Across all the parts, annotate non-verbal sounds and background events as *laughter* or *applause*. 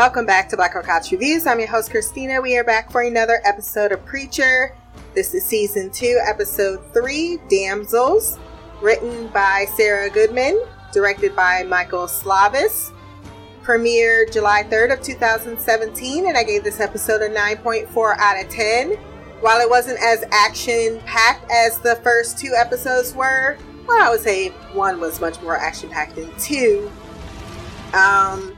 Welcome back to Black Girl Couch Reviews. I'm your host, Christina. We are back for another episode of Preacher. This is season two, episode three, Damsels, written by Sara Goodman, directed by Michael Slovis. Premiered July 3rd of 2017, and I gave this episode a 9.4 out of 10. While it wasn't as action-packed as the first two episodes were, well, I would say one was much more action-packed than two. Um,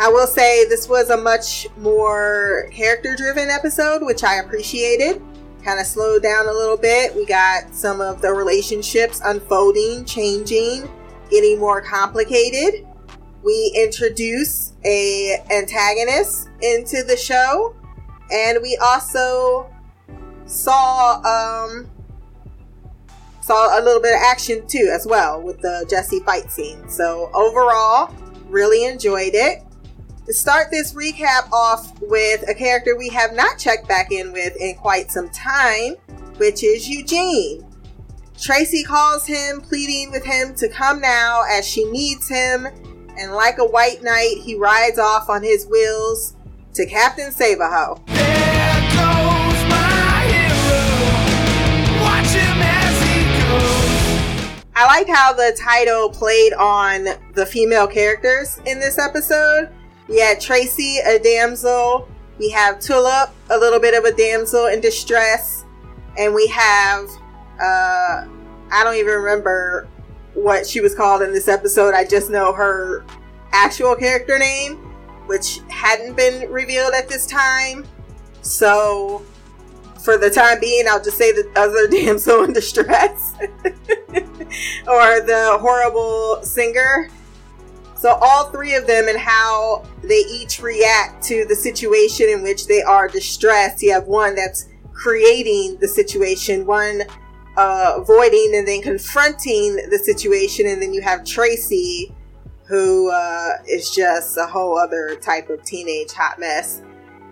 I will say this was a much more character driven episode, which I appreciated. Kind of slowed down a little bit. We got some of the relationships unfolding, changing, getting more complicated. We introduce a antagonist into the show, and we also saw um saw a little bit of action too as well with the Jesse fight scene. So overall, really enjoyed it to start this recap off with a character we have not checked back in with in quite some time, which is Eugene. Tracy calls him, pleading with him to come now as she needs him, and like a white knight, he rides off on his wheels to Captain Save-A-Ho. I like how the title played on the female characters in this episode we had Tracy, a damsel. We have Tulip, a little bit of a damsel in distress. And we have, uh, I don't even remember what she was called in this episode. I just know her actual character name, which hadn't been revealed at this time. So, for the time being, I'll just say the other *laughs* damsel in distress *laughs* or the horrible singer. So all three of them and how they each react to the situation in which they are distressed. You have one that's creating the situation, one uh, avoiding and then confronting the situation, and then you have Tracy, who uh, is just a whole other type of teenage hot mess.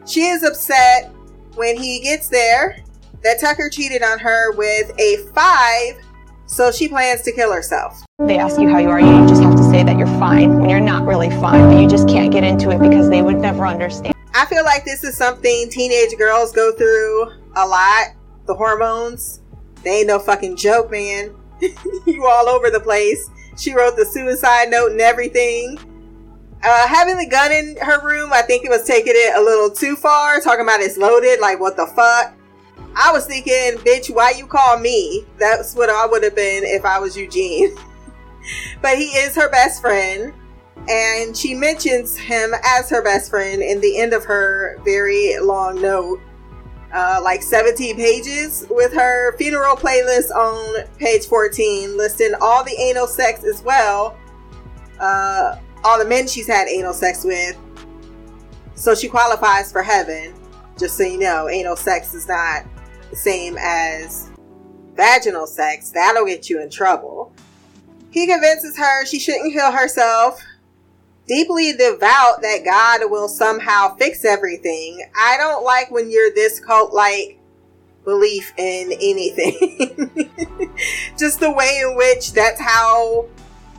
She is upset when he gets there that Tucker cheated on her with a five so she plans to kill herself. They ask you how you are, you just have to say that you're fine when you're not really fine, but you just can't get into it because they would never understand. I feel like this is something teenage girls go through a lot. The hormones, they ain't no fucking joke, man. *laughs* you all over the place. She wrote the suicide note and everything. Uh, having the gun in her room, I think it was taking it a little too far. Talking about it's loaded, like what the fuck. I was thinking, bitch, why you call me? That's what I would have been if I was Eugene. *laughs* but he is her best friend. And she mentions him as her best friend in the end of her very long note. Uh, like 17 pages with her funeral playlist on page 14, listing all the anal sex as well. Uh, all the men she's had anal sex with. So she qualifies for heaven. Just so you know, anal sex is not the same as vaginal sex, that'll get you in trouble. He convinces her she shouldn't kill herself, deeply devout that God will somehow fix everything. I don't like when you're this cult like belief in anything. *laughs* Just the way in which that's how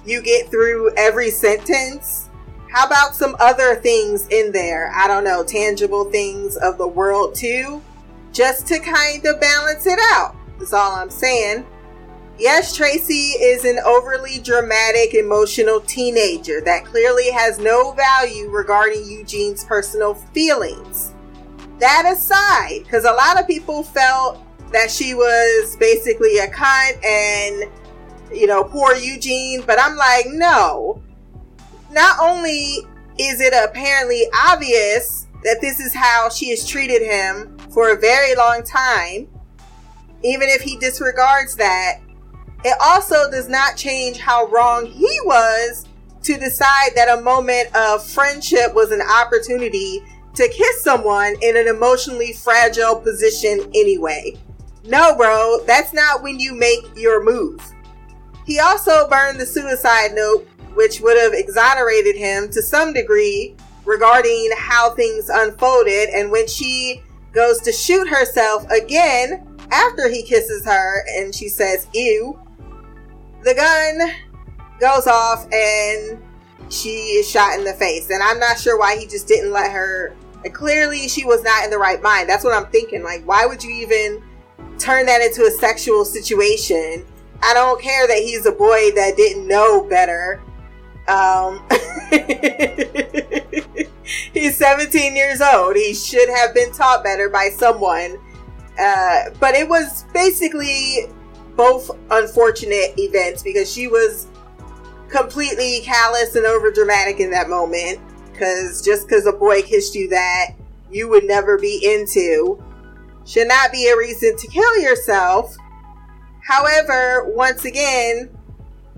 you get through every sentence. How about some other things in there? I don't know, tangible things of the world too just to kind of balance it out. That's all I'm saying. Yes, Tracy is an overly dramatic, emotional teenager that clearly has no value regarding Eugene's personal feelings. That aside, because a lot of people felt that she was basically a cunt and, you know, poor Eugene, but I'm like, no. Not only is it apparently obvious that this is how she has treated him for a very long time, even if he disregards that, it also does not change how wrong he was to decide that a moment of friendship was an opportunity to kiss someone in an emotionally fragile position anyway. No, bro, that's not when you make your move. He also burned the suicide note, which would have exonerated him to some degree regarding how things unfolded. And when she goes to shoot herself again after he kisses her and she says, Ew. The gun goes off and she is shot in the face. And I'm not sure why he just didn't let her. Clearly, she was not in the right mind. That's what I'm thinking. Like, why would you even turn that into a sexual situation? I don't care that he's a boy that didn't know better. Um, *laughs* he's 17 years old. He should have been taught better by someone. Uh, but it was basically both unfortunate events because she was completely callous and over dramatic in that moment. Because just because a boy kissed you that you would never be into should not be a reason to kill yourself. However, once again,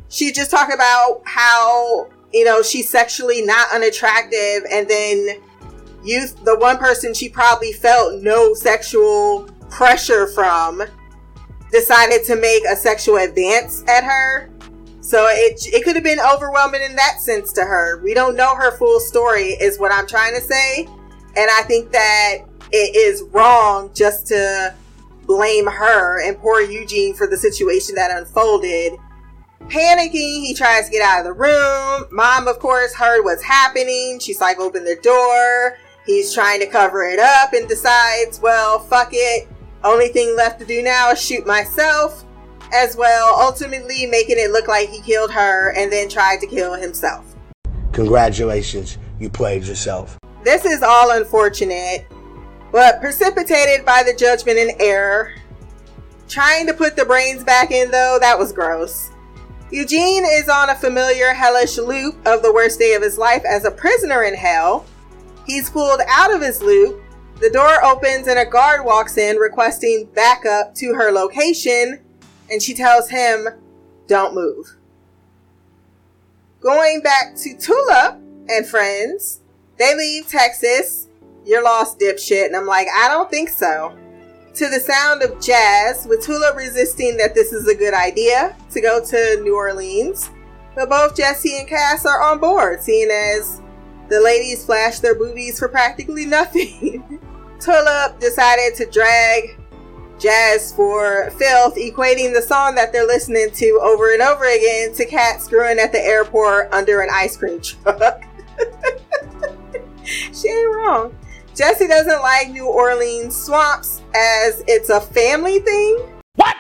she just talked about how, you know, she's sexually not unattractive and then you, the one person she probably felt no sexual pressure from, decided to make a sexual advance at her. So it it could have been overwhelming in that sense to her. We don't know her full story, is what I'm trying to say, and I think that it is wrong just to blame her and poor Eugene for the situation that unfolded. Panicking, he tries to get out of the room. Mom, of course, heard what's happening. She's like, open the door. He's trying to cover it up and decides, well, fuck it. Only thing left to do now is shoot myself as well, ultimately making it look like he killed her and then tried to kill himself. Congratulations, you played yourself. This is all unfortunate, but precipitated by the judgment and error. Trying to put the brains back in, though, that was gross. Eugene is on a familiar hellish loop of the worst day of his life as a prisoner in hell. He's pulled out of his loop. The door opens and a guard walks in requesting backup to her location and she tells him, Don't move. Going back to Tulip and friends, they leave Texas. You're lost, dipshit. And I'm like, I don't think so. To the sound of jazz, with Tulip resisting that this is a good idea to go to New Orleans. But both Jesse and Cass are on board, seeing as the ladies flash their boobies for practically nothing. *laughs* Tulip decided to drag Jazz for filth, equating the song that they're listening to over and over again to cats screwing at the airport under an ice cream truck. *laughs* she ain't wrong. Jesse doesn't like New Orleans swamps as it's a family thing. What?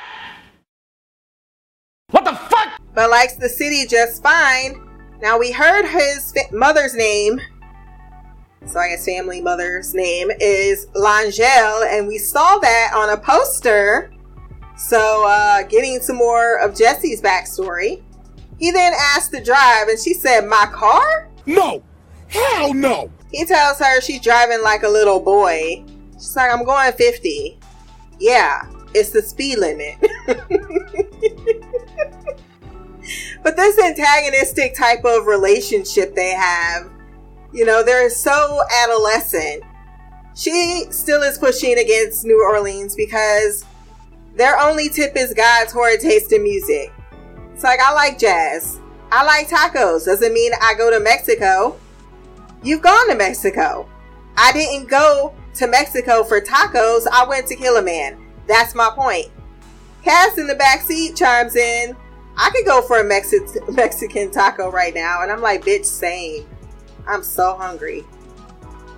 What the fuck? But likes the city just fine. Now we heard his mother's name so I guess family mother's name is L'Angelle, and we saw that on a poster. So, uh, getting some more of Jesse's backstory. He then asked to drive, and she said, My car? No! Hell no! He tells her she's driving like a little boy. She's like, I'm going 50. Yeah, it's the speed limit. *laughs* but this antagonistic type of relationship they have you know, they're so adolescent. She still is pushing against New Orleans because their only tip is God's horrid taste in music. It's like, I like jazz. I like tacos. Doesn't mean I go to Mexico. You've gone to Mexico. I didn't go to Mexico for tacos. I went to kill a man. That's my point. Cass in the back seat chimes in. I could go for a Mexi- *laughs* Mexican taco right now. And I'm like, bitch, same. I'm so hungry.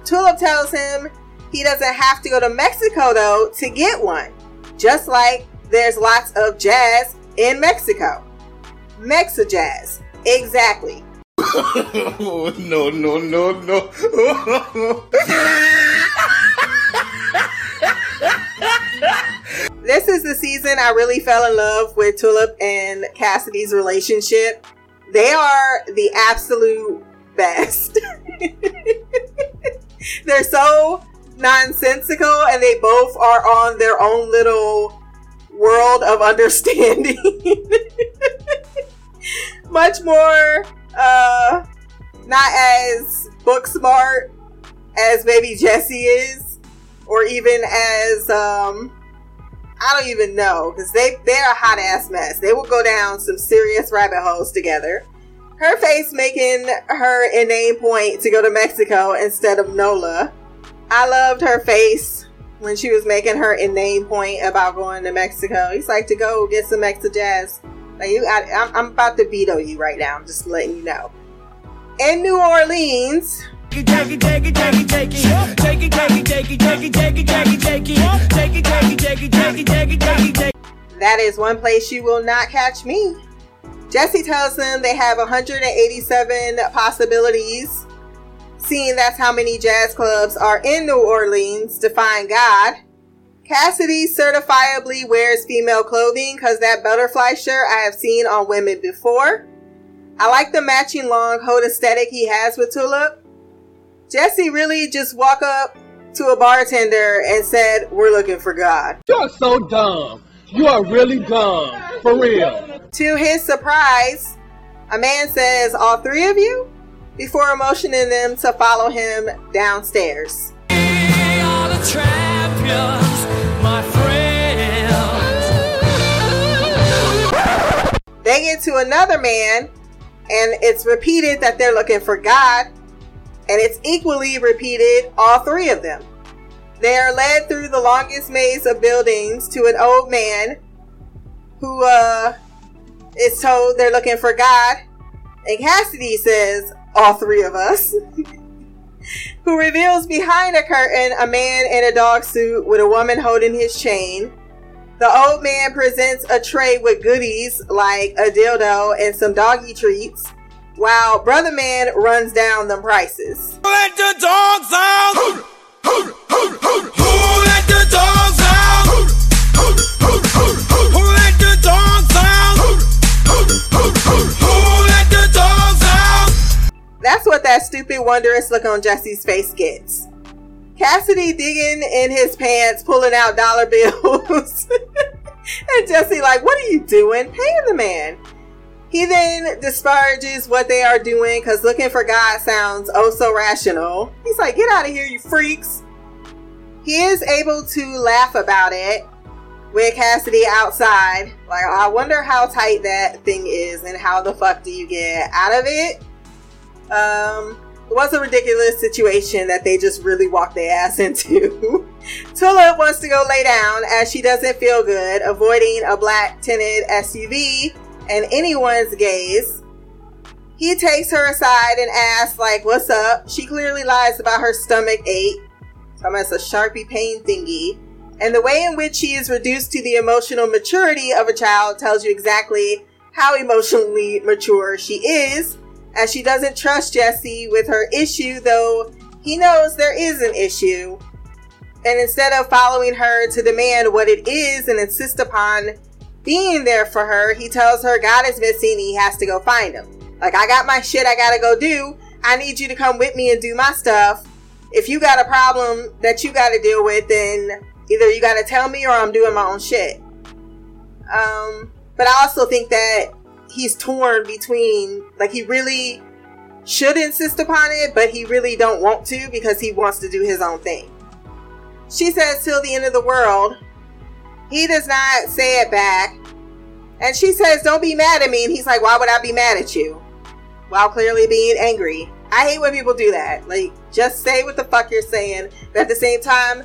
Tulip tells him he doesn't have to go to Mexico though to get one. Just like there's lots of jazz in Mexico. Mexa jazz. Exactly. *laughs* no, no, no, no. *laughs* this is the season I really fell in love with Tulip and Cassidy's relationship. They are the absolute best. *laughs* They're so nonsensical and they both are on their own little world of understanding. *laughs* Much more uh not as book smart as maybe Jesse is or even as um I don't even know because they they're a hot ass mess. They will go down some serious rabbit holes together her face making her inane point to go to Mexico instead of Nola. I loved her face when she was making her inane point about going to Mexico. He's like to go get some extra jazz. Like you, I, am about to veto you right now. I'm just letting you know. In New Orleans, that is one place you will not catch me. Jesse tells them they have 187 possibilities. Seeing that's how many jazz clubs are in New Orleans to find God. Cassidy certifiably wears female clothing because that butterfly shirt I have seen on women before. I like the matching long coat aesthetic he has with Tulip. Jesse really just walk up to a bartender and said, We're looking for God. You're so dumb. You are really dumb. For real. To his surprise, a man says, All three of you? Before motioning them to follow him downstairs. They get to another man, and it's repeated that they're looking for God, and it's equally repeated, all three of them. They are led through the longest maze of buildings to an old man who uh, is told they're looking for God. And Cassidy says, all three of us. *laughs* who reveals behind a curtain a man in a dog suit with a woman holding his chain. The old man presents a tray with goodies like a dildo and some doggy treats, while Brother Man runs down the prices. Let the dogs out! *laughs* That's what that stupid, wondrous look on Jesse's face gets. Cassidy digging in his pants, pulling out dollar bills. *laughs* and Jesse, like, what are you doing? Paying the man. He then disparages what they are doing because looking for God sounds oh so rational. He's like, get out of here, you freaks. He is able to laugh about it with Cassidy outside. Like, I wonder how tight that thing is and how the fuck do you get out of it? Um, it was a ridiculous situation that they just really walked their ass into. *laughs* Tulip wants to go lay down as she doesn't feel good, avoiding a black tinted SUV and anyone's gaze. He takes her aside and asks, like, what's up? She clearly lies about her stomach ache. So it's a Sharpie pain thingy. And the way in which she is reduced to the emotional maturity of a child tells you exactly how emotionally mature she is as she doesn't trust Jesse with her issue, though he knows there is an issue. And instead of following her to demand what it is and insist upon being there for her, he tells her God is missing he has to go find him. Like, I got my shit I gotta go do. I need you to come with me and do my stuff. If you got a problem that you gotta deal with, then either you gotta tell me or I'm doing my own shit. Um, but I also think that he's torn between like he really should insist upon it, but he really don't want to because he wants to do his own thing. She says till the end of the world. He does not say it back. And she says, Don't be mad at me. And he's like, Why would I be mad at you? While clearly being angry. I hate when people do that. Like, just say what the fuck you're saying. But at the same time,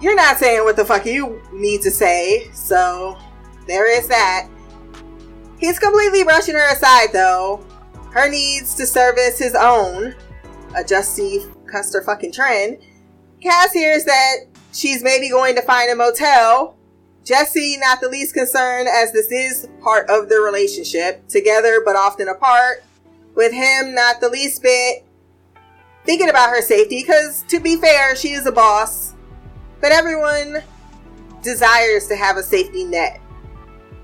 you're not saying what the fuck you need to say. So, there is that. He's completely brushing her aside, though. Her needs to service his own, a Jesse Custer fucking trend. Cass hears that she's maybe going to find a motel. Jesse, not the least concerned, as this is part of their relationship, together but often apart. With him, not the least bit thinking about her safety, because to be fair, she is a boss. But everyone desires to have a safety net.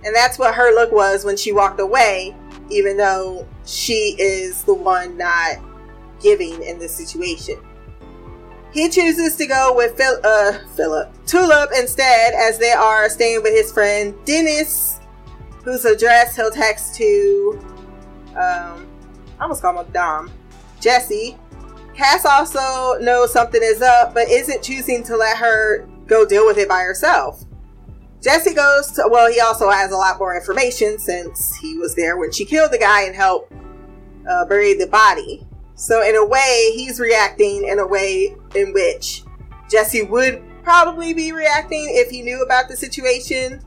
And that's what her look was when she walked away, even though she is the one not giving in this situation. He chooses to go with Phil, uh, Philip Tulip instead, as they are staying with his friend Dennis, whose address he'll text to. Um, I almost call him Dom. Jesse. Cass also knows something is up, but isn't choosing to let her go deal with it by herself. Jesse goes to, well, he also has a lot more information since he was there when she killed the guy and helped uh, bury the body. So, in a way, he's reacting in a way in which Jesse would probably be reacting if he knew about the situation.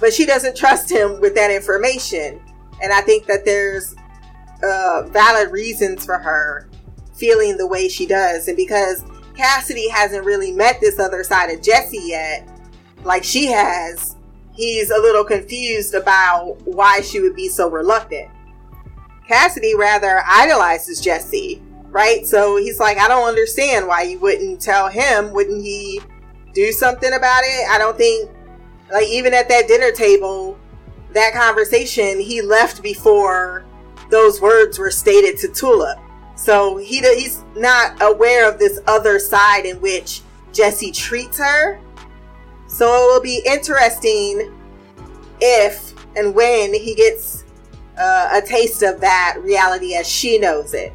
But she doesn't trust him with that information. And I think that there's uh, valid reasons for her feeling the way she does. And because Cassidy hasn't really met this other side of Jesse yet, like she has, he's a little confused about why she would be so reluctant. Cassidy rather idolizes Jesse, right? So he's like, I don't understand why you wouldn't tell him. Wouldn't he do something about it? I don't think, like, even at that dinner table, that conversation, he left before those words were stated to Tulip. So he he's not aware of this other side in which Jesse treats her. So it will be interesting if and when he gets uh, a taste of that reality as she knows it.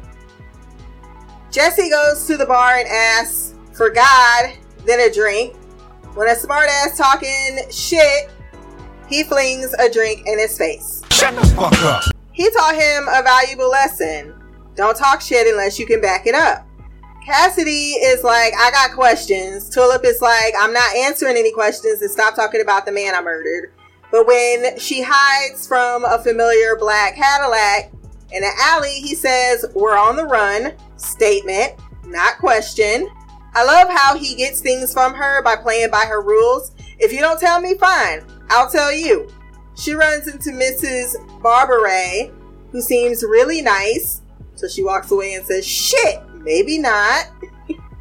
Jesse goes to the bar and asks for God, then a drink. When a smartass talking shit, he flings a drink in his face. Shut the fuck up. He taught him a valuable lesson. Don't talk shit unless you can back it up. Cassidy is like, I got questions. Tulip is like, I'm not answering any questions and stop talking about the man I murdered. But when she hides from a familiar black Cadillac in an alley, he says, We're on the run. Statement, not question. I love how he gets things from her by playing by her rules. If you don't tell me, fine. I'll tell you. She runs into Mrs. Barbaret, who seems really nice. So she walks away and says, Shit, maybe not.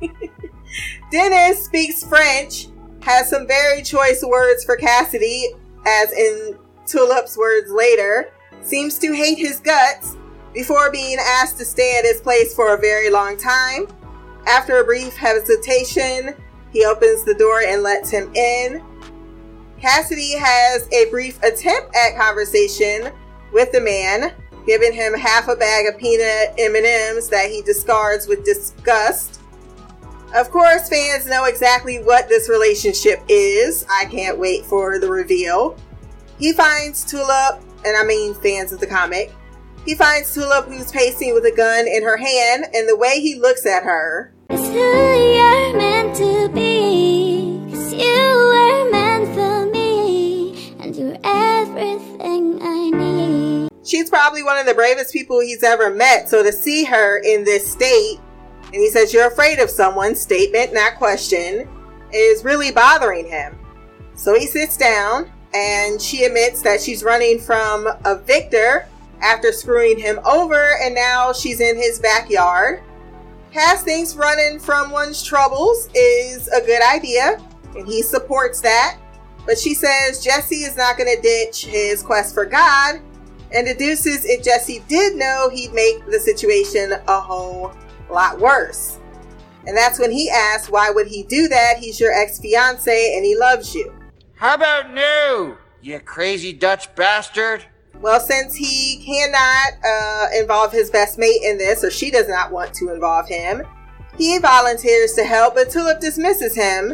*laughs* Dennis speaks French, has some very choice words for Cassidy, as in Tulip's words later, seems to hate his guts before being asked to stay at his place for a very long time. After a brief hesitation, he opens the door and lets him in. Cassidy has a brief attempt at conversation with the man, giving him half a bag of peanut M&Ms that he discards with disgust. Of course, fans know exactly what this relationship is. I can't wait for the reveal. He finds Tulip, and I mean fans of the comic, he finds Tulip who's pacing with a gun in her hand, and the way he looks at her. It's who you're meant to be. Cause you were meant for me. And you're everything I need. She's probably one of the bravest people he's ever met, so to see her in this state, and he says, You're afraid of someone, statement, not question, is really bothering him. So he sits down, and she admits that she's running from a victor after screwing him over, and now she's in his backyard. Cass thinks running from one's troubles is a good idea, and he supports that. But she says Jesse is not going to ditch his quest for God, and deduces if Jesse did know, he'd make the situation a whole lot worse. And that's when he asks, Why would he do that? He's your ex fiance and he loves you. How about no, you crazy Dutch bastard? Well, since he cannot uh, involve his best mate in this, or she does not want to involve him, he volunteers to help, but Tulip dismisses him.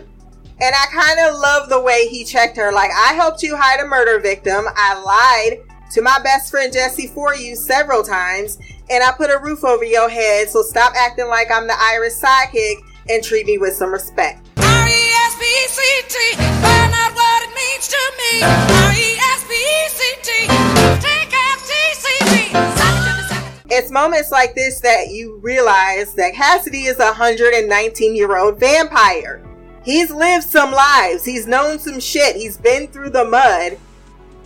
And I kind of love the way he checked her. Like, I helped you hide a murder victim. I lied to my best friend Jesse for you several times, and I put a roof over your head, so stop acting like I'm the Irish sidekick and treat me with some respect. R-E-S-P-C-T, find out what it means to me. R-E-S-P-C-T, take F-T-C-T. It's moments like this that you realize that Cassidy is a 119 year old vampire. He's lived some lives, he's known some shit, he's been through the mud.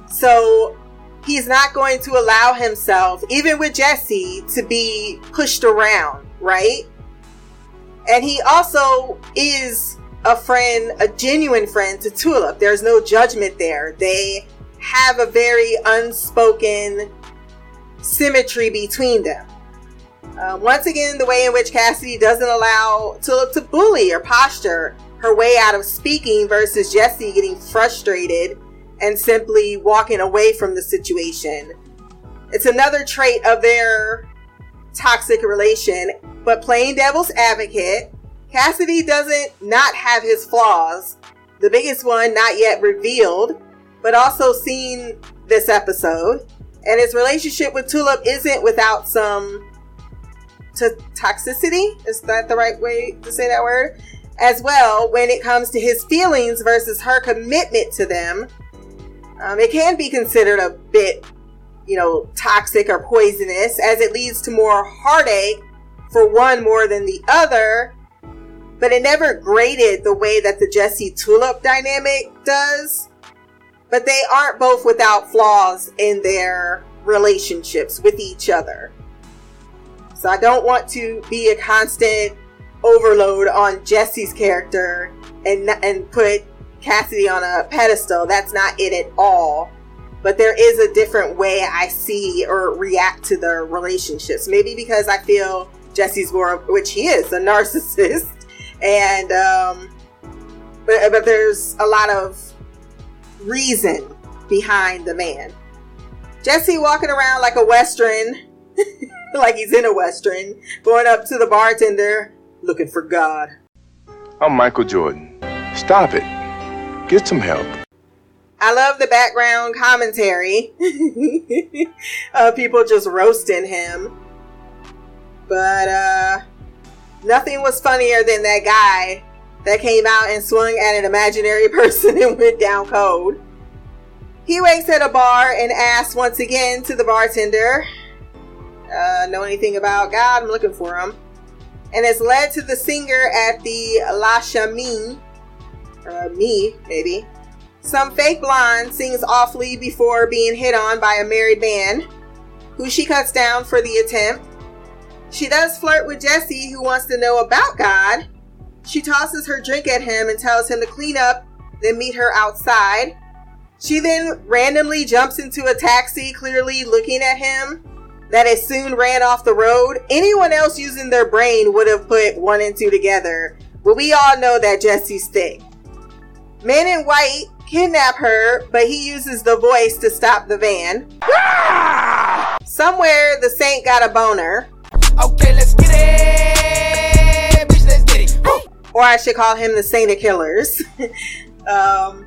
So he's not going to allow himself, even with Jesse, to be pushed around, right? And he also is a friend, a genuine friend to Tulip. There's no judgment there. They have a very unspoken symmetry between them. Uh, once again, the way in which Cassidy doesn't allow Tulip to bully or posture her way out of speaking versus Jesse getting frustrated and simply walking away from the situation. It's another trait of their toxic relation, but playing devil's advocate, Cassidy doesn't not have his flaws. The biggest one not yet revealed, but also seen this episode. And his relationship with Tulip isn't without some to toxicity. Is that the right way to say that word? As well, when it comes to his feelings versus her commitment to them, um, it can be considered a bit you know, toxic or poisonous, as it leads to more heartache for one more than the other. But it never graded the way that the Jesse Tulip dynamic does. But they aren't both without flaws in their relationships with each other. So I don't want to be a constant overload on Jesse's character and and put Cassidy on a pedestal. That's not it at all. But there is a different way I see or react to their relationships. Maybe because I feel Jesse's more, which he is, a *laughs* narcissist, and um, but but there's a lot of reason behind the man. Jesse walking around like a Western, *laughs* like he's in a Western, going up to the bartender looking for God. I'm Michael Jordan. Stop it. Get some help. I love the background commentary *laughs* of people just roasting him. But uh nothing was funnier than that guy that came out and swung at an imaginary *laughs* person and went down cold. He waits at a bar and asks once again to the bartender, uh, know anything about God? I'm looking for him. And is led to the singer at the La Chamin, or me, maybe. Some fake blonde sings awfully before being hit on by a married man, who she cuts down for the attempt. She does flirt with Jesse, who wants to know about God. She tosses her drink at him and tells him to clean up, then meet her outside. She then randomly jumps into a taxi, clearly looking at him, that it soon ran off the road. Anyone else using their brain would have put one and two together, but we all know that Jesse's thick. Men in white kidnap her, but he uses the voice to stop the van. Ah! Somewhere the saint got a boner. Okay, let's get it. Bitch, let's get it. Or I should call him the Saint of Killers. *laughs* um,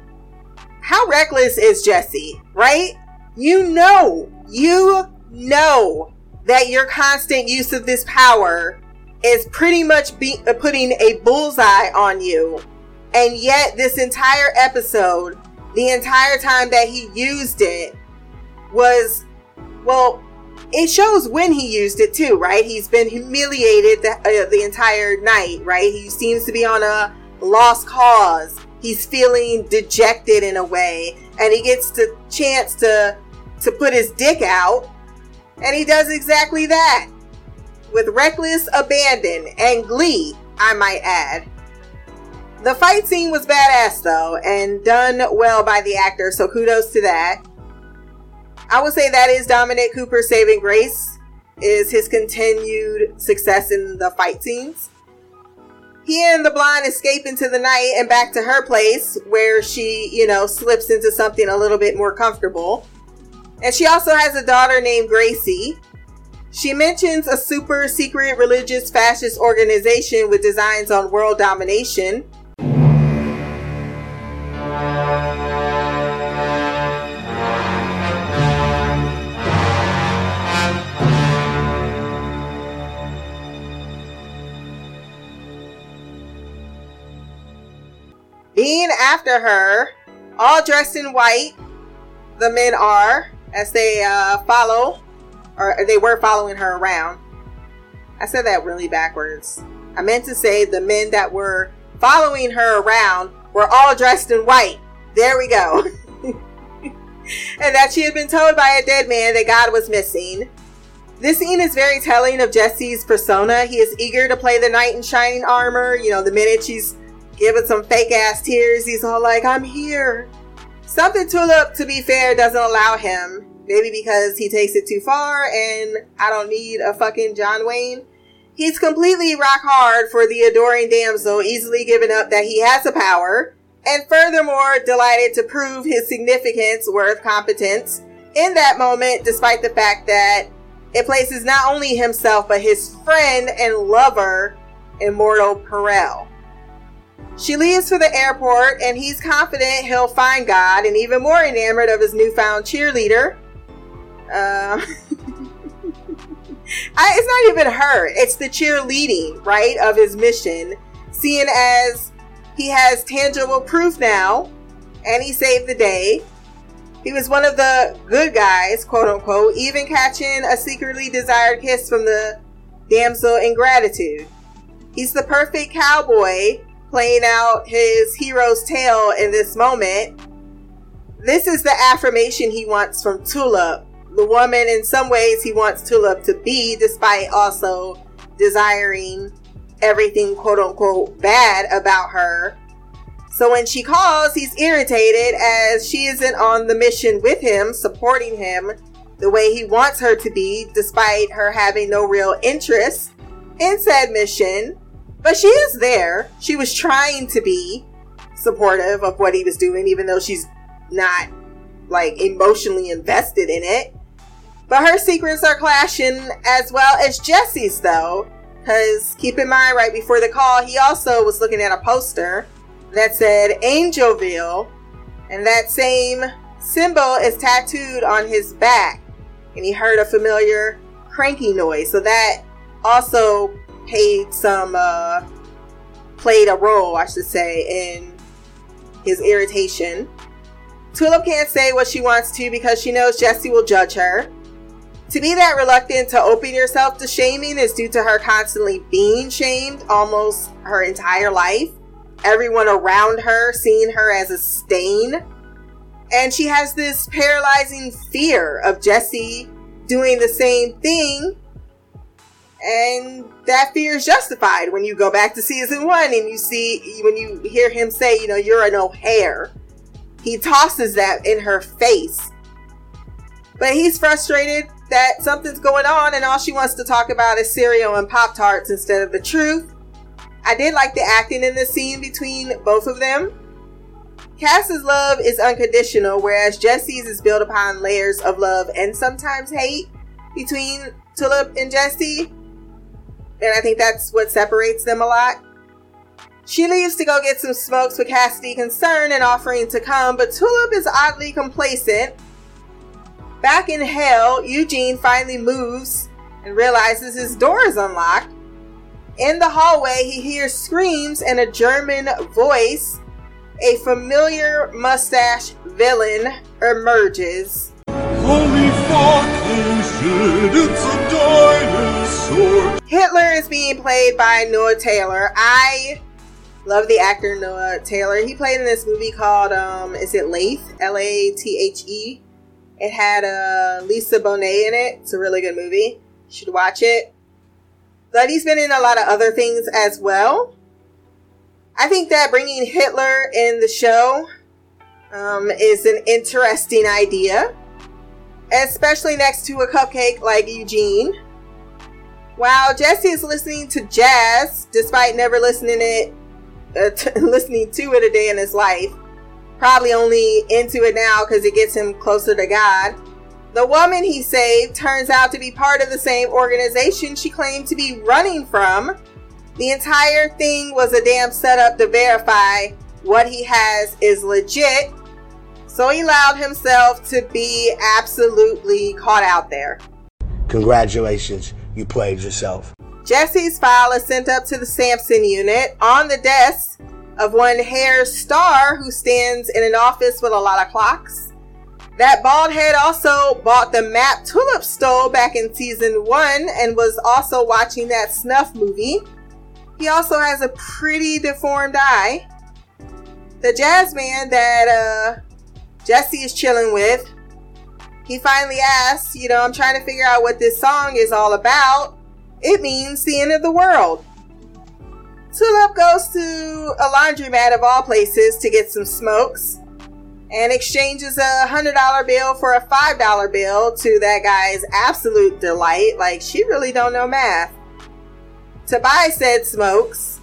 how reckless is Jesse, right? You know, you know that your constant use of this power is pretty much be- uh, putting a bullseye on you. And yet, this entire episode, the entire time that he used it, was, well, it shows when he used it too, right? He's been humiliated the, uh, the entire night, right? He seems to be on a lost cause. He's feeling dejected in a way, and he gets the chance to to put his dick out, and he does exactly that with reckless abandon and glee, I might add. The fight scene was badass though, and done well by the actor, so kudos to that. I would say that is Dominic Cooper's saving grace, is his continued success in the fight scenes. He and the blonde escape into the night and back to her place where she, you know, slips into something a little bit more comfortable. And she also has a daughter named Gracie. She mentions a super secret religious fascist organization with designs on world domination. Being after her, all dressed in white, the men are, as they uh, follow, or they were following her around. I said that really backwards. I meant to say the men that were following her around were all dressed in white. There we go. *laughs* and that she had been told by a dead man that God was missing. This scene is very telling of Jesse's persona. He is eager to play the knight in shining armor. You know, the minute she's giving some fake ass tears, he's all like, I'm here. Something Tulip, to be fair, doesn't allow him. Maybe because he takes it too far and I don't need a fucking John Wayne. He's completely rock hard for the adoring damsel, easily giving up that he has the power, and furthermore, delighted to prove his significance, worth, competence in that moment, despite the fact that it places not only himself but his friend and lover, Immortal Perel. She leaves for the airport, and he's confident he'll find God and even more enamored of his newfound cheerleader. Uh, *laughs* I, it's not even her, it's the cheerleading, right, of his mission, seeing as he has tangible proof now and he saved the day. He was one of the good guys, quote unquote, even catching a secretly desired kiss from the damsel in gratitude. He's the perfect cowboy playing out his hero's tale in this moment. This is the affirmation he wants from Tulip, the woman in some ways he wants Tulip to be, despite also desiring everything quote unquote bad about her. So when she calls, he's irritated as she isn't on the mission with him, supporting him the way he wants her to be, despite her having no real interest in said mission. But she is there. She was trying to be supportive of what he was doing, even though she's not like emotionally invested in it. But her secrets are clashing as well as Jesse's, though. Because keep in mind, right before the call, he also was looking at a poster that said Angelville, and that same symbol is tattooed on his back. And he heard a familiar cranky noise. So that also paid some, uh, played a role, I should say, in his irritation. Tulip can't say what she wants to because she knows Jesse will judge her. To be that reluctant to open yourself to shaming is due to her constantly being shamed almost her entire life. Everyone around her seeing her as a stain. And she has this paralyzing fear of Jesse doing the same thing. And that fear is justified when you go back to season one and you see, when you hear him say, you know, you're an O'Hare. He tosses that in her face. But he's frustrated that something's going on and all she wants to talk about is cereal and Pop Tarts instead of the truth. I did like the acting in the scene between both of them. Cass's love is unconditional, whereas Jesse's is built upon layers of love and sometimes hate between Tulip and Jesse. And I think that's what separates them a lot. She leaves to go get some smokes with Cassidy concerned and offering to come, but Tulip is oddly complacent. Back in hell, Eugene finally moves and realizes his door is unlocked. In the hallway, he hears screams and a German voice. A familiar mustache villain emerges. Shit, it's a dinosaur. Hitler is being played by Noah Taylor. I love the actor Noah Taylor. He played in this movie called um is it Lathe? L A T H E. It had uh, Lisa Bonet in it. It's a really good movie. You should watch it. But he's been in a lot of other things as well. I think that bringing Hitler in the show um, is an interesting idea, especially next to a cupcake like Eugene. While Jesse is listening to jazz, despite never listening it, uh, t- *laughs* listening to it a day in his life, probably only into it now because it gets him closer to God. The woman he saved turns out to be part of the same organization she claimed to be running from. The entire thing was a damn setup to verify what he has is legit. So he allowed himself to be absolutely caught out there. Congratulations, you played yourself. Jesse's file is sent up to the Sampson unit. On the desk of one Herr Starr, who stands in an office with a lot of clocks. That bald head also bought the map Tulip stole back in season one and was also watching that snuff movie. He also has a pretty deformed eye. The jazz man that uh, Jesse is chilling with, he finally asks, You know, I'm trying to figure out what this song is all about. It means the end of the world. Tulip goes to a laundromat of all places to get some smokes and exchanges a hundred dollar bill for a five dollar bill to that guy's absolute delight. Like she really don't know math. To buy said smokes,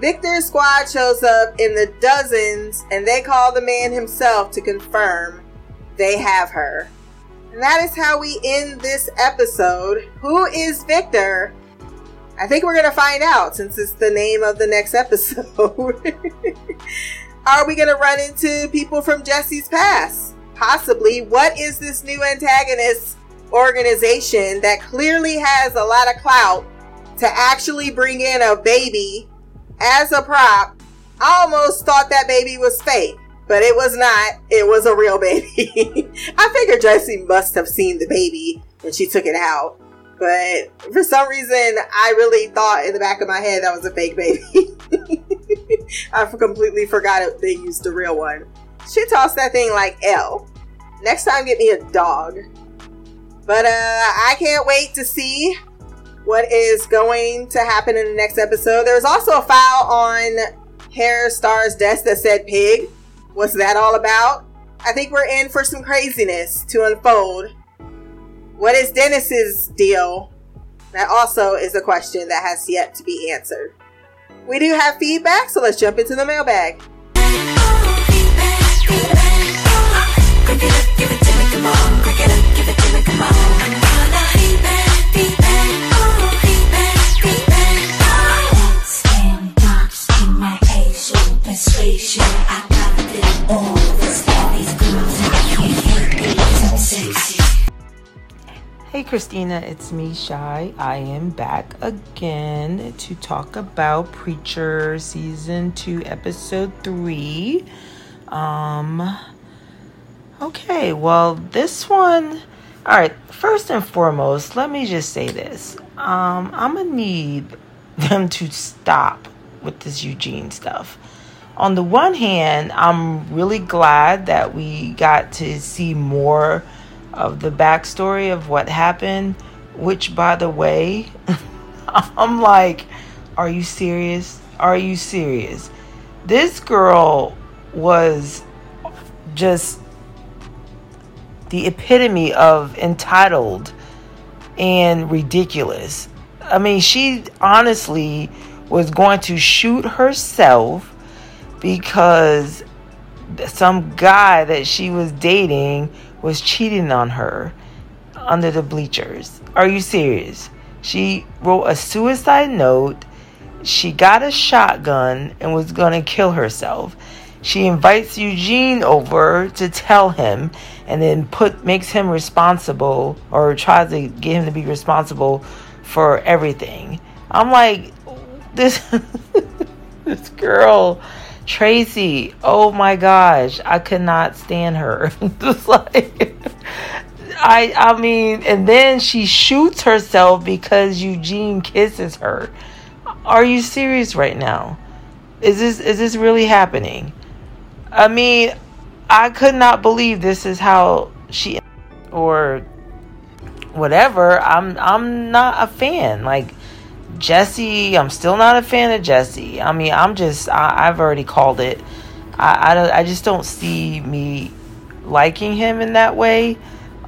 Victor's squad shows up in the dozens and they call the man himself to confirm they have her. And that is how we end this episode. Who is Victor? I think we're gonna find out since it's the name of the next episode. *laughs* Are we gonna run into people from Jesse's past? Possibly. What is this new antagonist organization that clearly has a lot of clout to actually bring in a baby as a prop? I almost thought that baby was fake, but it was not. It was a real baby. *laughs* I figured Jesse must have seen the baby when she took it out. But for some reason, I really thought in the back of my head that was a fake baby. *laughs* I completely forgot it, they used the real one. She tossed that thing like L. Next time, get me a dog. But uh, I can't wait to see what is going to happen in the next episode. There was also a file on Herr Starr's desk that said pig. What's that all about? I think we're in for some craziness to unfold. What is Dennis's deal? That also is a question that has yet to be answered. We do have feedback, so let's jump into the mailbag. Hey Christina, it's me, Shy. I am back again to talk about Preacher Season 2, Episode 3. Um, okay, well, this one, all right, first and foremost, let me just say this. Um, I'm gonna need them to stop with this Eugene stuff. On the one hand, I'm really glad that we got to see more of the backstory of what happened, which, by the way, *laughs* I'm like, are you serious? Are you serious? This girl was just the epitome of entitled and ridiculous. I mean, she honestly was going to shoot herself because some guy that she was dating was cheating on her under the bleachers. Are you serious? She wrote a suicide note. She got a shotgun and was going to kill herself. She invites Eugene over to tell him and then put makes him responsible or tries to get him to be responsible for everything. I'm like this *laughs* this girl Tracy, oh my gosh, I could not stand her. *laughs* Just like I I mean, and then she shoots herself because Eugene kisses her. Are you serious right now? Is this is this really happening? I mean, I could not believe this is how she or whatever. I'm I'm not a fan. Like Jesse, I'm still not a fan of Jesse. I mean, I'm just, I, have already called it. I, I, I, just don't see me liking him in that way.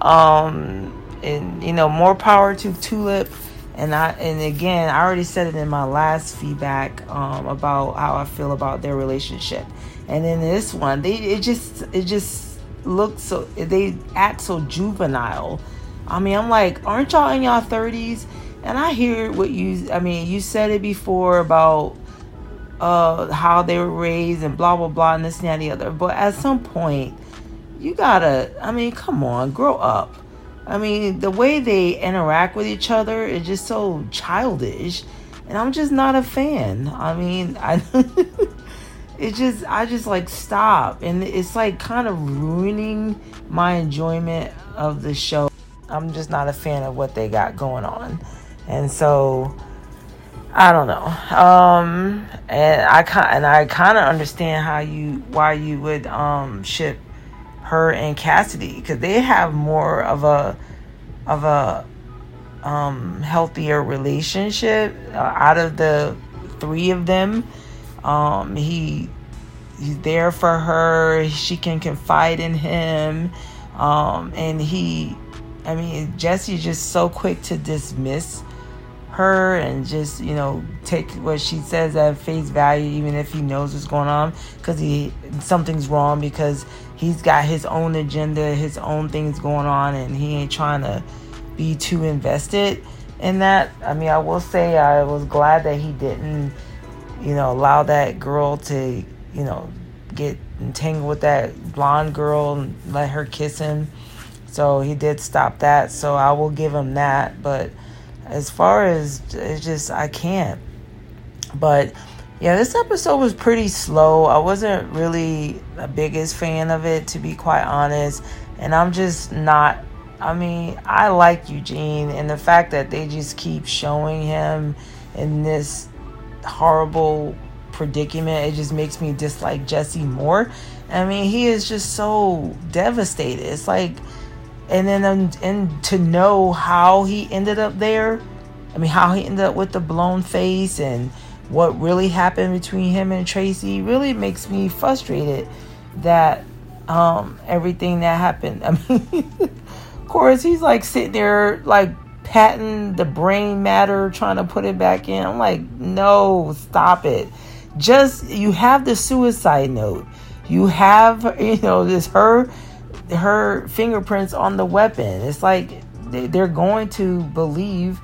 Um, and you know, more power to Tulip. And I, and again, I already said it in my last feedback um, about how I feel about their relationship. And in this one, they it just it just looks so they act so juvenile. I mean, I'm like, aren't y'all in y'all thirties? And I hear what you, I mean, you said it before about uh, how they were raised and blah, blah, blah, and this and that and the other. But at some point, you gotta, I mean, come on, grow up. I mean, the way they interact with each other is just so childish. And I'm just not a fan. I mean, *laughs* I. it just I just like stop and it's like kind of ruining my enjoyment of the show. I'm just not a fan of what they got going on. And so I don't know. Um and I and I kind of understand how you why you would um ship her and Cassidy cuz they have more of a of a um healthier relationship uh, out of the three of them. Um he he's there for her. She can confide in him. Um and he I mean, Jesse's just so quick to dismiss her and just you know take what she says at face value even if he knows what's going on because he something's wrong because he's got his own agenda his own things going on and he ain't trying to be too invested in that. I mean i will say i was glad that he didn't you know allow that girl to you know get entangled with that blonde girl and let her kiss him. So he did stop that. So i will give him that but as far as it's just I can't. But yeah, this episode was pretty slow. I wasn't really the biggest fan of it, to be quite honest. And I'm just not. I mean, I like Eugene, and the fact that they just keep showing him in this horrible predicament, it just makes me dislike Jesse more. I mean, he is just so devastated. It's like, and then um, and to know how he ended up there. I mean, how he ended up with the blown face and what really happened between him and Tracy really makes me frustrated that um, everything that happened. *laughs* I mean, of course, he's like sitting there like patting the brain matter, trying to put it back in. I'm like, no, stop it. Just you have the suicide note. You have *laughs* you know this her her fingerprints on the weapon. It's like they're going to believe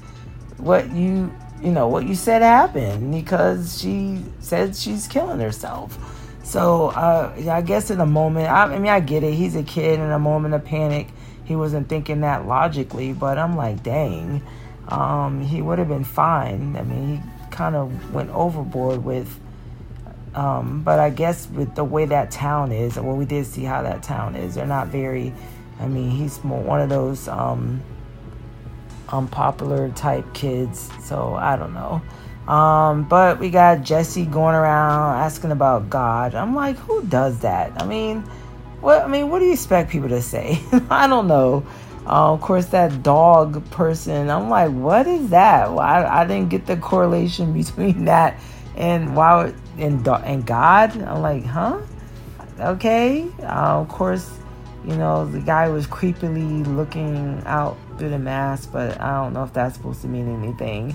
what you you know what you said happened because she said she's killing herself. So uh, I guess in a moment, I, I mean, I get it. He's a kid in a moment of panic. He wasn't thinking that logically, but I'm like, dang, um, he would have been fine. I mean, he kind of went overboard with. Um, but I guess with the way that town is, well, we did see how that town is. They're not very. I mean, he's more one of those. Um, unpopular type kids. So I don't know. Um, but we got Jesse going around asking about God. I'm like, who does that? I mean, what? I mean, what do you expect people to say? *laughs* I don't know. Uh, of course, that dog person. I'm like, what is that? Well, I, I didn't get the correlation *laughs* between that and why and and God. I'm like, huh? Okay. Uh, of course, you know the guy was creepily looking out through the mask, but I don't know if that's supposed to mean anything.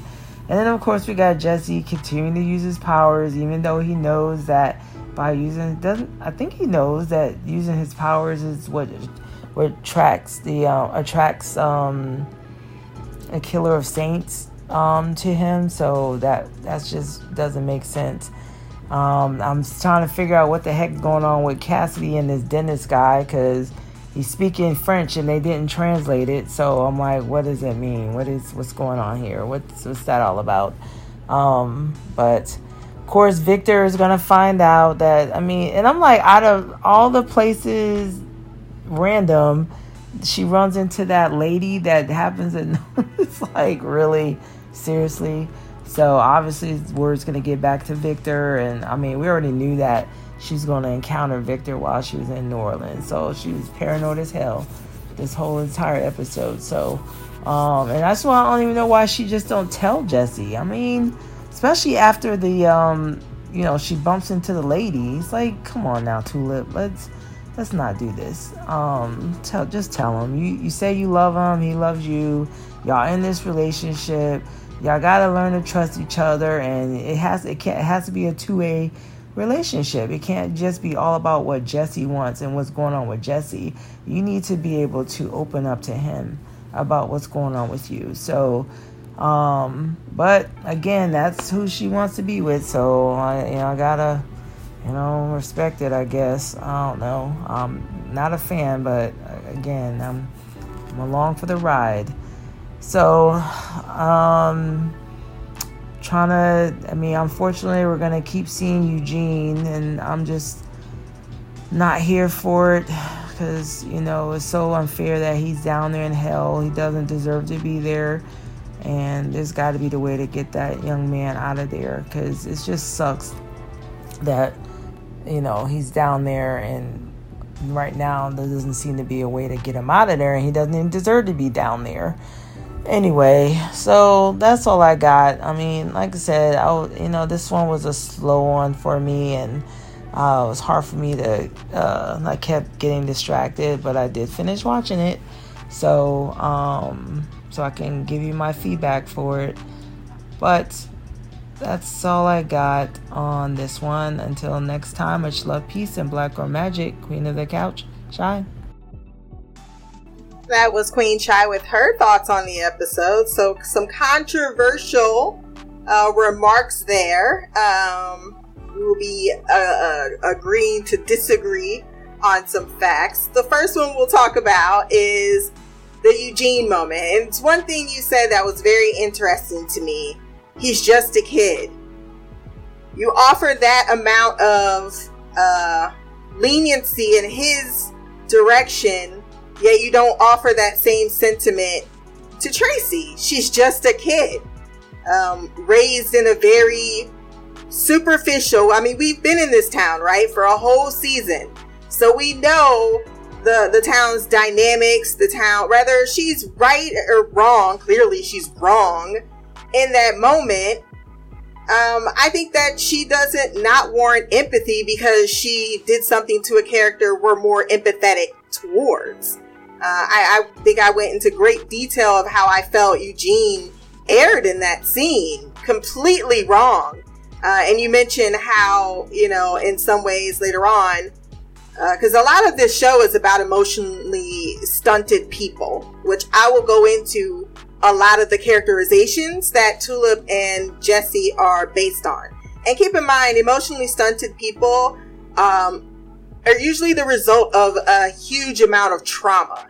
And then, of course, we got Jesse continuing to use his powers, even though he knows that by using doesn't. I think he knows that using his powers is what what attracts the uh, attracts um, a killer of saints um, to him. So that that's just doesn't make sense. Um, I'm trying to figure out what the heck's going on with Cassidy and this dentist guy because he's speaking French and they didn't translate it. So I'm like, what does it mean? What is what's going on here? What's what's that all about? Um, but of course, Victor is gonna find out that I mean, and I'm like, out of all the places, random, she runs into that lady that happens and *laughs* it's like really seriously. So obviously, word's gonna get back to Victor, and I mean, we already knew that she's going to encounter Victor while she was in New Orleans. So she was paranoid as hell this whole entire episode. So, um, and that's why I don't even know why she just don't tell Jesse. I mean, especially after the, um, you know, she bumps into the lady. It's like, come on now, Tulip, let's let's not do this. Um, tell just tell him you you say you love him, he loves you. Y'all in this relationship. Y'all gotta learn to trust each other, and it has it can it has to be a two way relationship. It can't just be all about what Jesse wants and what's going on with Jesse. You need to be able to open up to him about what's going on with you. So, um, but again, that's who she wants to be with. So, I, you know, I gotta, you know, respect it. I guess I don't know. I'm not a fan, but again, I'm I'm along for the ride. So, um trying to i mean unfortunately we're gonna keep seeing eugene and i'm just not here for it because you know it's so unfair that he's down there in hell. He doesn't deserve to be there and there's got to be the way to get that young man out of there because it just sucks that you know he's down there and right now there doesn't seem to be a way to get him out of there and he doesn't even deserve to be down there anyway, so that's all I got. I mean, like I said, I you know this one was a slow one for me, and uh, it was hard for me to. Uh, I kept getting distracted, but I did finish watching it, so um, so I can give you my feedback for it. But that's all I got on this one. Until next time, much love, peace, and black or magic. Queen of the couch, shine that was Queen Chai with her thoughts on the episode. So, some controversial uh, remarks there. Um, we will be uh, uh, agreeing to disagree on some facts. The first one we'll talk about is the Eugene moment. And it's one thing you said that was very interesting to me. He's just a kid. you offer that amount of uh, leniency in his direction, yet you don't offer that same sentiment to Tracy. She's just a kid, um, raised in a very superficial. I mean, we've been in this town, right, for a whole season. So we know the the town's dynamics, the town whether she's right or wrong, clearly she's wrong in that moment. Um, I think that she doesn't not warrant empathy because she did something to a character we're more empathetic towards. Uh, I, I think I went into great detail of how I felt Eugene erred in that scene. Completely wrong. Uh, and you mentioned how, you know, in some ways later on, because uh, a lot of this show is about emotionally stunted people, which I will go into a lot of the characterizations that Tulip and Jesse are based on. And keep in mind, emotionally stunted people um, are usually the result of a huge amount of trauma.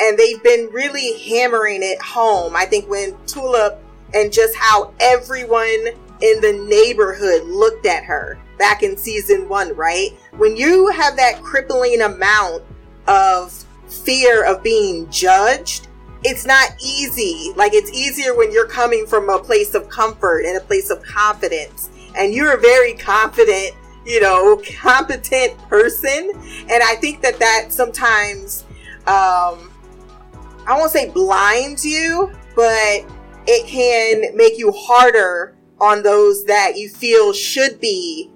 And they've been really hammering it home. I think when Tulip and just how everyone in the neighborhood looked at her back in season one, right? When you have that crippling amount of fear of being judged, it's not easy. Like it's easier when you're coming from a place of comfort and a place of confidence. And you're a very confident, you know, *laughs* competent person. And I think that that sometimes, um, I won't say blinds you, but it can make you harder on those that you feel should be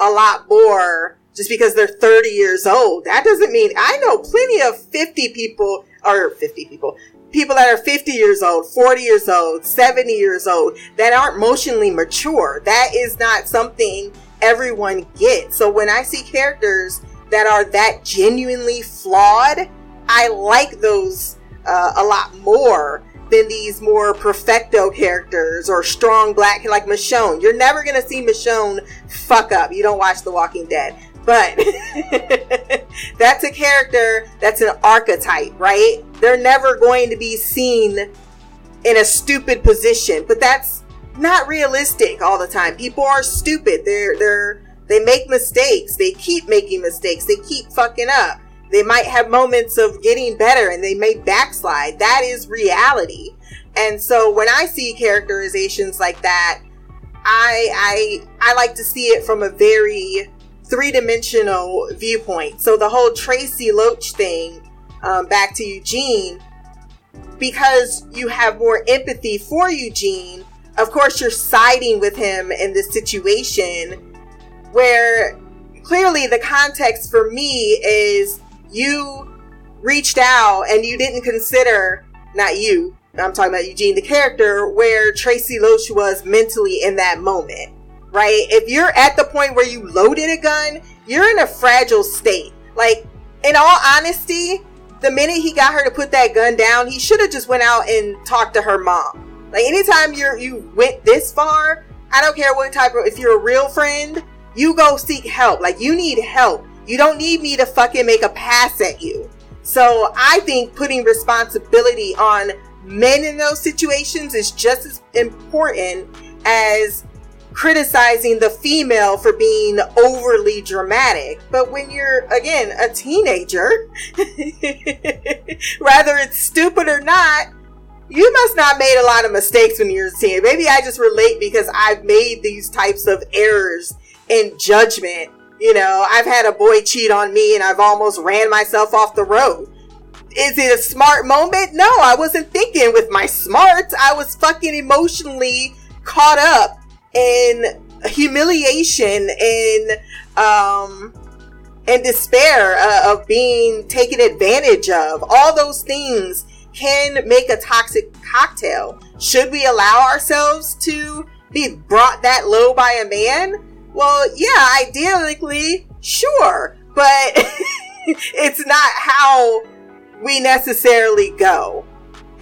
a lot more just because they're 30 years old. That doesn't mean I know plenty of 50 people or 50 people, people that are 50 years old, 40 years old, 70 years old that aren't emotionally mature. That is not something everyone gets. So when I see characters that are that genuinely flawed, I like those uh, a lot more than these more perfecto characters or strong black like Michonne. You're never gonna see Michonne fuck up. You don't watch The Walking Dead. But *laughs* that's a character that's an archetype, right? They're never going to be seen in a stupid position. But that's not realistic all the time. People are stupid. They're they're they make mistakes. They keep making mistakes. They keep fucking up. They might have moments of getting better and they may backslide. That is reality. And so when I see characterizations like that, I I I like to see it from a very three-dimensional viewpoint. So the whole Tracy Loach thing, um, back to Eugene, because you have more empathy for Eugene, of course you're siding with him in this situation where clearly the context for me is you reached out and you didn't consider, not you, I'm talking about Eugene, the character, where Tracy Loach was mentally in that moment, right? If you're at the point where you loaded a gun, you're in a fragile state. Like, in all honesty, the minute he got her to put that gun down, he should have just went out and talked to her mom. Like, anytime you're, you went this far, I don't care what type of, if you're a real friend, you go seek help. Like, you need help you don't need me to fucking make a pass at you. So I think putting responsibility on men in those situations is just as important as criticizing the female for being overly dramatic. But when you're, again, a teenager, *laughs* whether it's stupid or not, you must not made a lot of mistakes when you're a teen. Maybe I just relate because I've made these types of errors in judgment you know, I've had a boy cheat on me and I've almost ran myself off the road. Is it a smart moment? No, I wasn't thinking with my smarts. I was fucking emotionally caught up in humiliation and um and despair uh, of being taken advantage of. All those things can make a toxic cocktail. Should we allow ourselves to be brought that low by a man? Well, yeah, ideally, sure, but *laughs* it's not how we necessarily go.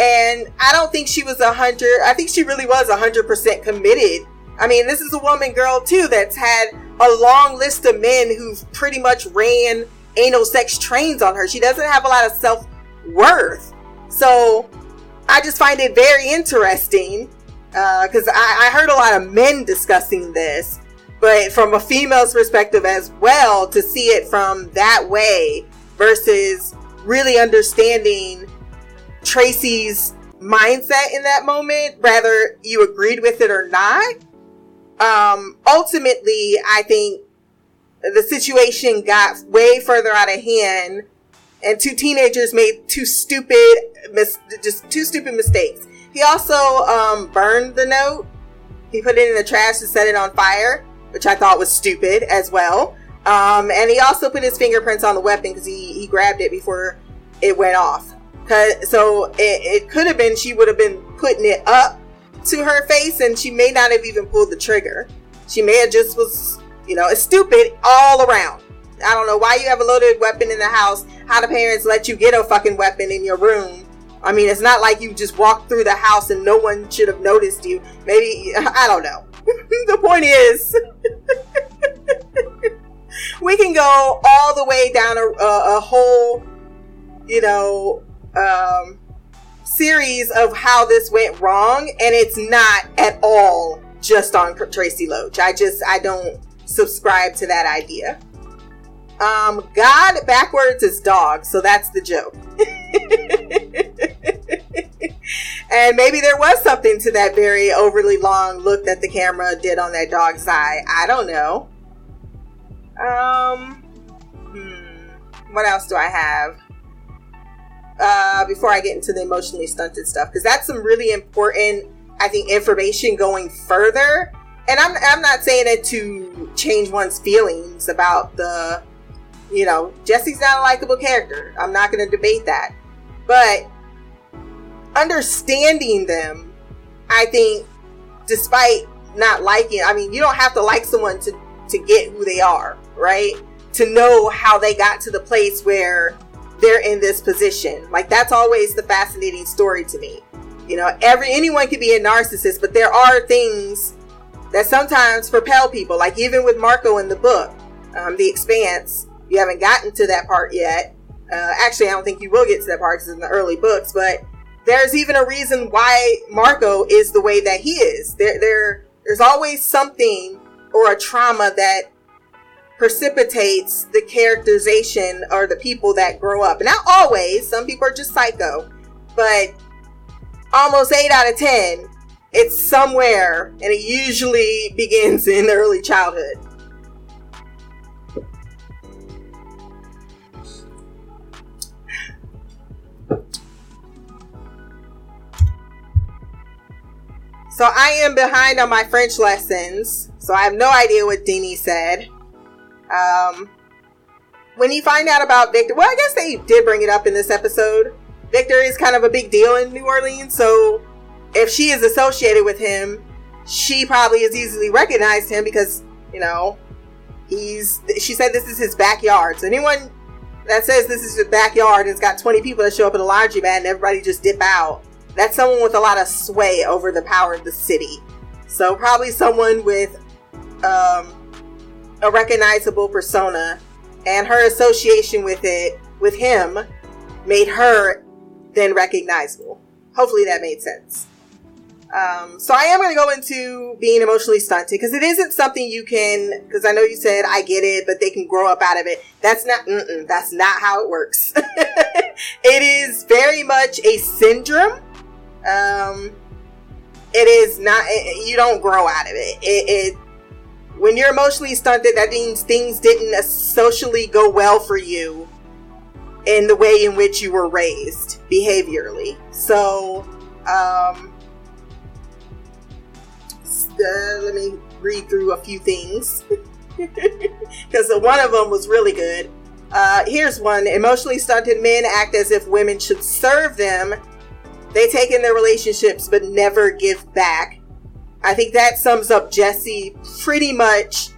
And I don't think she was a hundred. I think she really was a hundred percent committed. I mean, this is a woman girl too that's had a long list of men who've pretty much ran anal sex trains on her. She doesn't have a lot of self worth. So I just find it very interesting because uh, I, I heard a lot of men discussing this but from a female's perspective as well, to see it from that way versus really understanding Tracy's mindset in that moment, whether you agreed with it or not. Um, ultimately, I think the situation got way further out of hand and two teenagers made two stupid mis- just two stupid mistakes. He also um, burned the note. He put it in the trash and set it on fire which i thought was stupid as well um, and he also put his fingerprints on the weapon because he, he grabbed it before it went off so it, it could have been she would have been putting it up to her face and she may not have even pulled the trigger she may have just was you know, it's stupid all around. I don't know why you have a loaded weapon in the house. How the parents let you get a fucking weapon in your room. I mean, it's not like you just walked through the house and no one should have noticed you. Maybe, *laughs* I don't know. *laughs* the point is, *laughs* we can go all the way down a, a, a whole, you know, um, series of how this went wrong, and it's not at all just on Tracy Loach. I just, I don't subscribe to that idea. Um, God backwards is dog, so that's the joke. *laughs* and maybe there was something to that very overly long look that the camera did on that dog's eye. I don't know. Um, hmm, what else do I have? Uh, before I get into the emotionally stunted stuff, because that's some really important, I think, information going further and I'm I'm not saying it to change one's feelings about the, you know, Jesse's not a likable character. I'm not going to debate that, but understanding them, I think, despite not liking, I mean, you don't have to like someone to to get who they are, right? To know how they got to the place where they're in this position. Like that's always the fascinating story to me. You know, every anyone can be a narcissist, but there are things that sometimes propel people. Like even with Marco in the book, um, The Expanse, you haven't gotten to that part yet. Uh, actually, I don't think you will get to that part because it's in the early books, but there's even a reason why Marco is the way that he is. There, there, there's always something or a trauma that precipitates the characterization or the people that grow up. Not always, some people are just psycho, but almost eight out of 10 it's somewhere, and it usually begins *laughs* in early childhood. So I am behind on my French lessons, so I have no idea what Dini said. Um, when you find out about Victor, well, I guess they did bring it up in this episode. Victor is kind of a big deal in New Orleans, so if she is associated with him, she probably has easily recognized him because, you know, he's, she said this is his backyard. So anyone that says this is his backyard and it's got 20 people that show up at a laundromat and everybody just dip out, that's someone with a lot of sway over the power of the city. So probably someone with um, a recognizable persona and her association with it, with him, made her then recognizable. Hopefully that made sense. Um, so I am going to go into being emotionally stunted because it isn't something you can. Because I know you said I get it, but they can grow up out of it. That's not. that's not how it works. *laughs* it is very much a syndrome. Um, it is not. It, you don't grow out of it. It, it. When you're emotionally stunted, that means things didn't socially go well for you in the way in which you were raised behaviorally. So. Um, uh, let me read through a few things *laughs* because one of them was really good. Uh, here's one emotionally stunted men act as if women should serve them. They take in their relationships but never give back. I think that sums up Jesse pretty much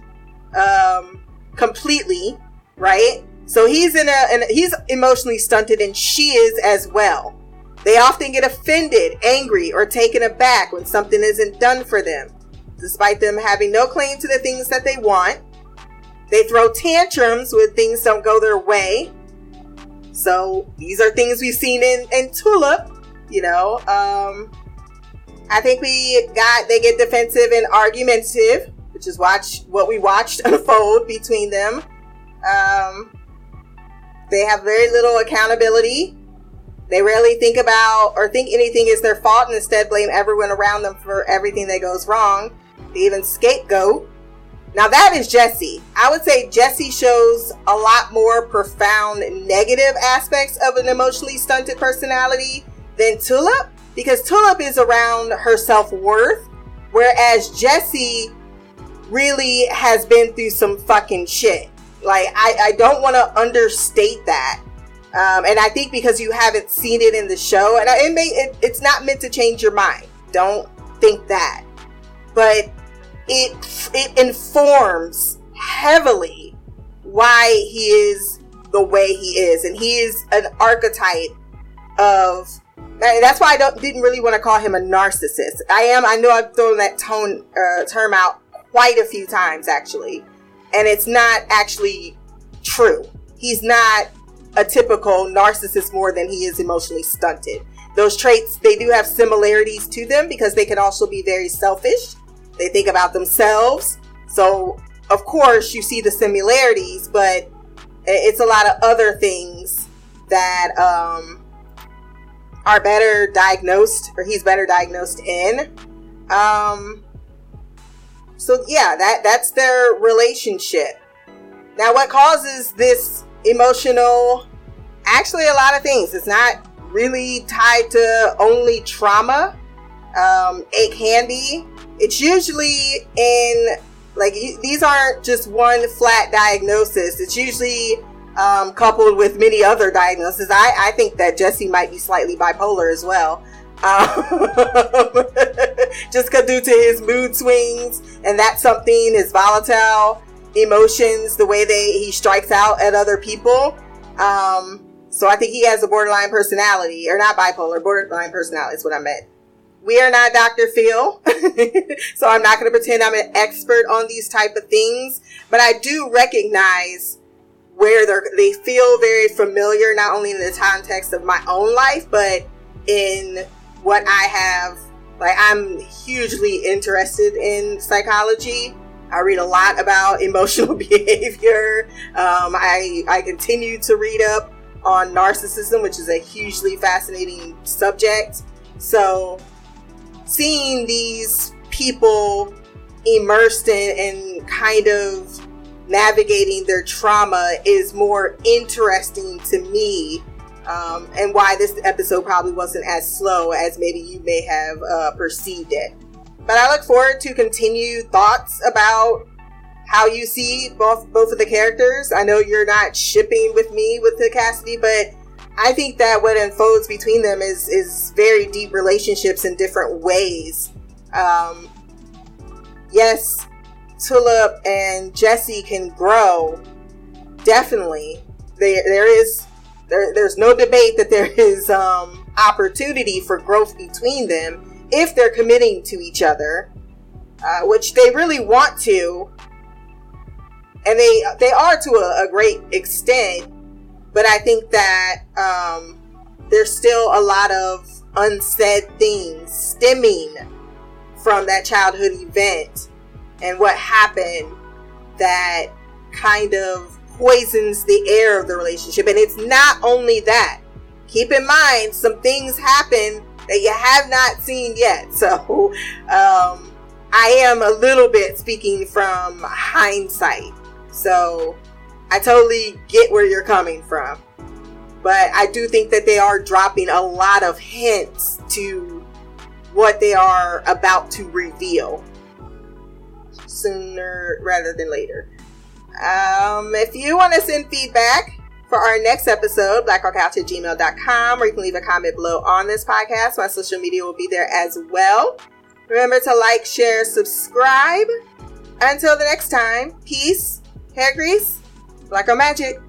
um, completely, right? So he's in a, and he's emotionally stunted, and she is as well. They often get offended, angry, or taken aback when something isn't done for them despite them having no claim to the things that they want. They throw tantrums when things don't go their way. So these are things we've seen in, in Tulip, you know. Um, I think we got they get defensive and argumentative, which is watch what we watched *laughs* unfold between them. Um, they have very little accountability. They rarely think about or think anything is their fault and instead blame everyone around them for everything that goes wrong. They even scapegoat. Now that is Jesse. I would say Jesse shows a lot more profound negative aspects of an emotionally stunted personality than Tulip because Tulip is around her self worth, whereas Jesse really has been through some fucking shit. Like, I, I don't want to understate that. Um, and I think because you haven't seen it in the show, and it may, it, it's not meant to change your mind. Don't think that. But it, it informs heavily why he is the way he is. And he is an archetype of that's why I don't didn't really want to call him a narcissist. I am. I know I've thrown that tone uh, term out quite a few times actually, and it's not actually true. He's not a typical narcissist more than he is emotionally stunted. Those traits they do have similarities to them because they can also be very selfish. They think about themselves. So of course you see the similarities, but it's a lot of other things that um, are better diagnosed or he's better diagnosed in. Um, so yeah, that that's their relationship. Now, what causes this emotional? Actually, a lot of things. It's not really tied to only trauma. Um, it can be. It's usually in like these aren't just one flat diagnosis. It's usually um, coupled with many other diagnoses. I, I think that Jesse might be slightly bipolar as well. Um, *laughs* just due to his mood swings and that something is volatile emotions, the way they he strikes out at other people. Um, so I think he has a borderline personality, or not bipolar, borderline personality is what I meant. We are not Dr. Phil, *laughs* so I'm not going to pretend I'm an expert on these type of things, but I do recognize where they they feel very familiar, not only in the context of my own life, but in what I have. Like, I'm hugely interested in psychology. I read a lot about *laughs* emotional *laughs* behavior. Um, I, I continue to read up on narcissism, which is a hugely fascinating subject. So, seeing these people immersed in, in kind of navigating their trauma is more interesting to me um, and why this episode probably wasn't as slow as maybe you may have uh, perceived it. But I look forward to continued thoughts about how you see both both of the characters. I know you're not shipping with me with the Cassidy, but I think that what unfolds between them is is very deep relationships in different ways. Um, yes, Tulip and Jesse can grow, definitely. There, there is, there, there's no debate that there *laughs* is um, opportunity for growth between them if they're committing to each other, uh, which they really want to, and they they are to a, a great extent. But I think that um, there's still a lot of unsaid things stemming from that childhood event and what happened that kind of poisons the air of the relationship. And it's not only that. Keep in mind, some things happen that you have not seen yet. *laughs* So, um, I am a little bit speaking from hindsight. So, I totally get where you're coming from. But I do think that they are dropping a lot of hints to what they are about to reveal sooner rather than later. Um, if you want to send feedback for our next episode, blackrockcouch at gmail.com, or you can leave a comment below on this podcast. My social media will be there as well. Remember to like, share, subscribe. Until the next time, peace, hair grease, black magic.